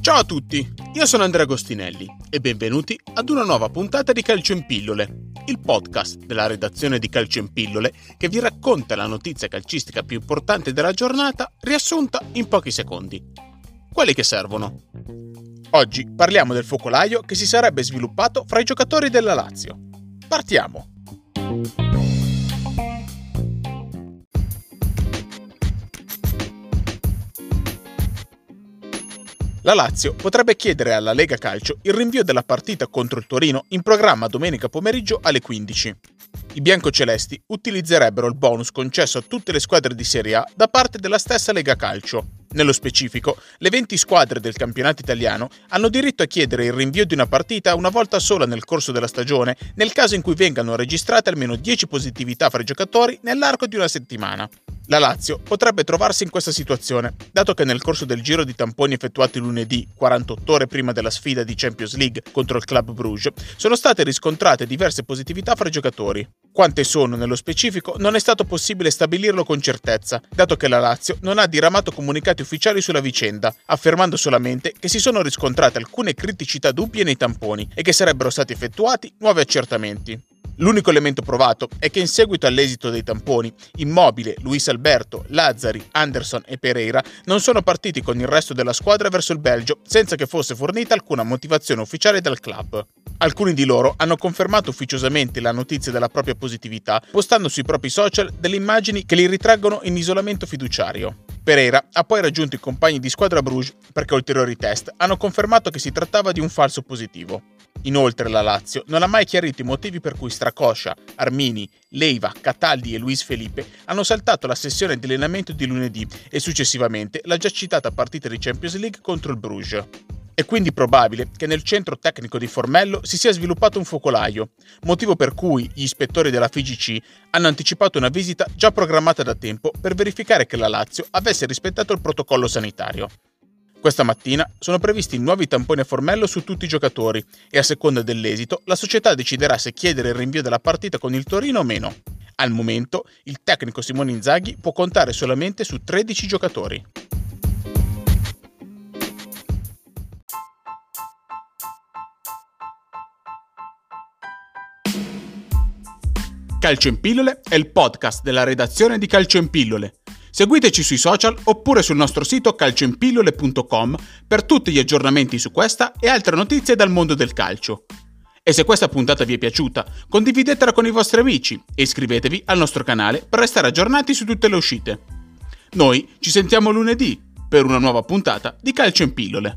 Ciao a tutti, io sono Andrea Agostinelli e benvenuti ad una nuova puntata di Calcio in Pillole, il podcast della redazione di Calcio in Pillole che vi racconta la notizia calcistica più importante della giornata riassunta in pochi secondi. Quelli che servono. Oggi parliamo del focolaio che si sarebbe sviluppato fra i giocatori della Lazio. Partiamo! La Lazio potrebbe chiedere alla Lega Calcio il rinvio della partita contro il Torino in programma domenica pomeriggio alle 15. I biancocelesti utilizzerebbero il bonus concesso a tutte le squadre di Serie A da parte della stessa Lega Calcio. Nello specifico, le 20 squadre del campionato italiano hanno diritto a chiedere il rinvio di una partita una volta sola nel corso della stagione nel caso in cui vengano registrate almeno 10 positività fra i giocatori nell'arco di una settimana. La Lazio potrebbe trovarsi in questa situazione, dato che nel corso del giro di tamponi effettuati lunedì, 48 ore prima della sfida di Champions League contro il Club Bruges, sono state riscontrate diverse positività fra i giocatori. Quante sono nello specifico non è stato possibile stabilirlo con certezza, dato che la Lazio non ha diramato comunicati ufficiali sulla vicenda, affermando solamente che si sono riscontrate alcune criticità dubbie nei tamponi e che sarebbero stati effettuati nuovi accertamenti. L'unico elemento provato è che in seguito all'esito dei tamponi, Immobile, Luis Alberto, Lazzari, Anderson e Pereira non sono partiti con il resto della squadra verso il Belgio senza che fosse fornita alcuna motivazione ufficiale dal club. Alcuni di loro hanno confermato ufficiosamente la notizia della propria positività, postando sui propri social delle immagini che li ritraggono in isolamento fiduciario. Pereira ha poi raggiunto i compagni di squadra Bruges perché ulteriori test hanno confermato che si trattava di un falso positivo. Inoltre la Lazio non ha mai chiarito i motivi per cui Stracoscia, Armini, Leiva, Cataldi e Luis Felipe hanno saltato la sessione di allenamento di lunedì e successivamente la già citata partita di Champions League contro il Bruges. È quindi probabile che nel centro tecnico di Formello si sia sviluppato un focolaio, motivo per cui gli ispettori della FIGC hanno anticipato una visita già programmata da tempo per verificare che la Lazio avesse rispettato il protocollo sanitario. Questa mattina sono previsti nuovi tamponi a Formello su tutti i giocatori e a seconda dell'esito la società deciderà se chiedere il rinvio della partita con il Torino o meno. Al momento il tecnico Simone Inzaghi può contare solamente su 13 giocatori. Calcio in pillole è il podcast della redazione di Calcio in pillole Seguiteci sui social oppure sul nostro sito calcioinpillole.com per tutti gli aggiornamenti su questa e altre notizie dal mondo del calcio. E se questa puntata vi è piaciuta, condividetela con i vostri amici e iscrivetevi al nostro canale per restare aggiornati su tutte le uscite. Noi ci sentiamo lunedì per una nuova puntata di Calcio in Pillole.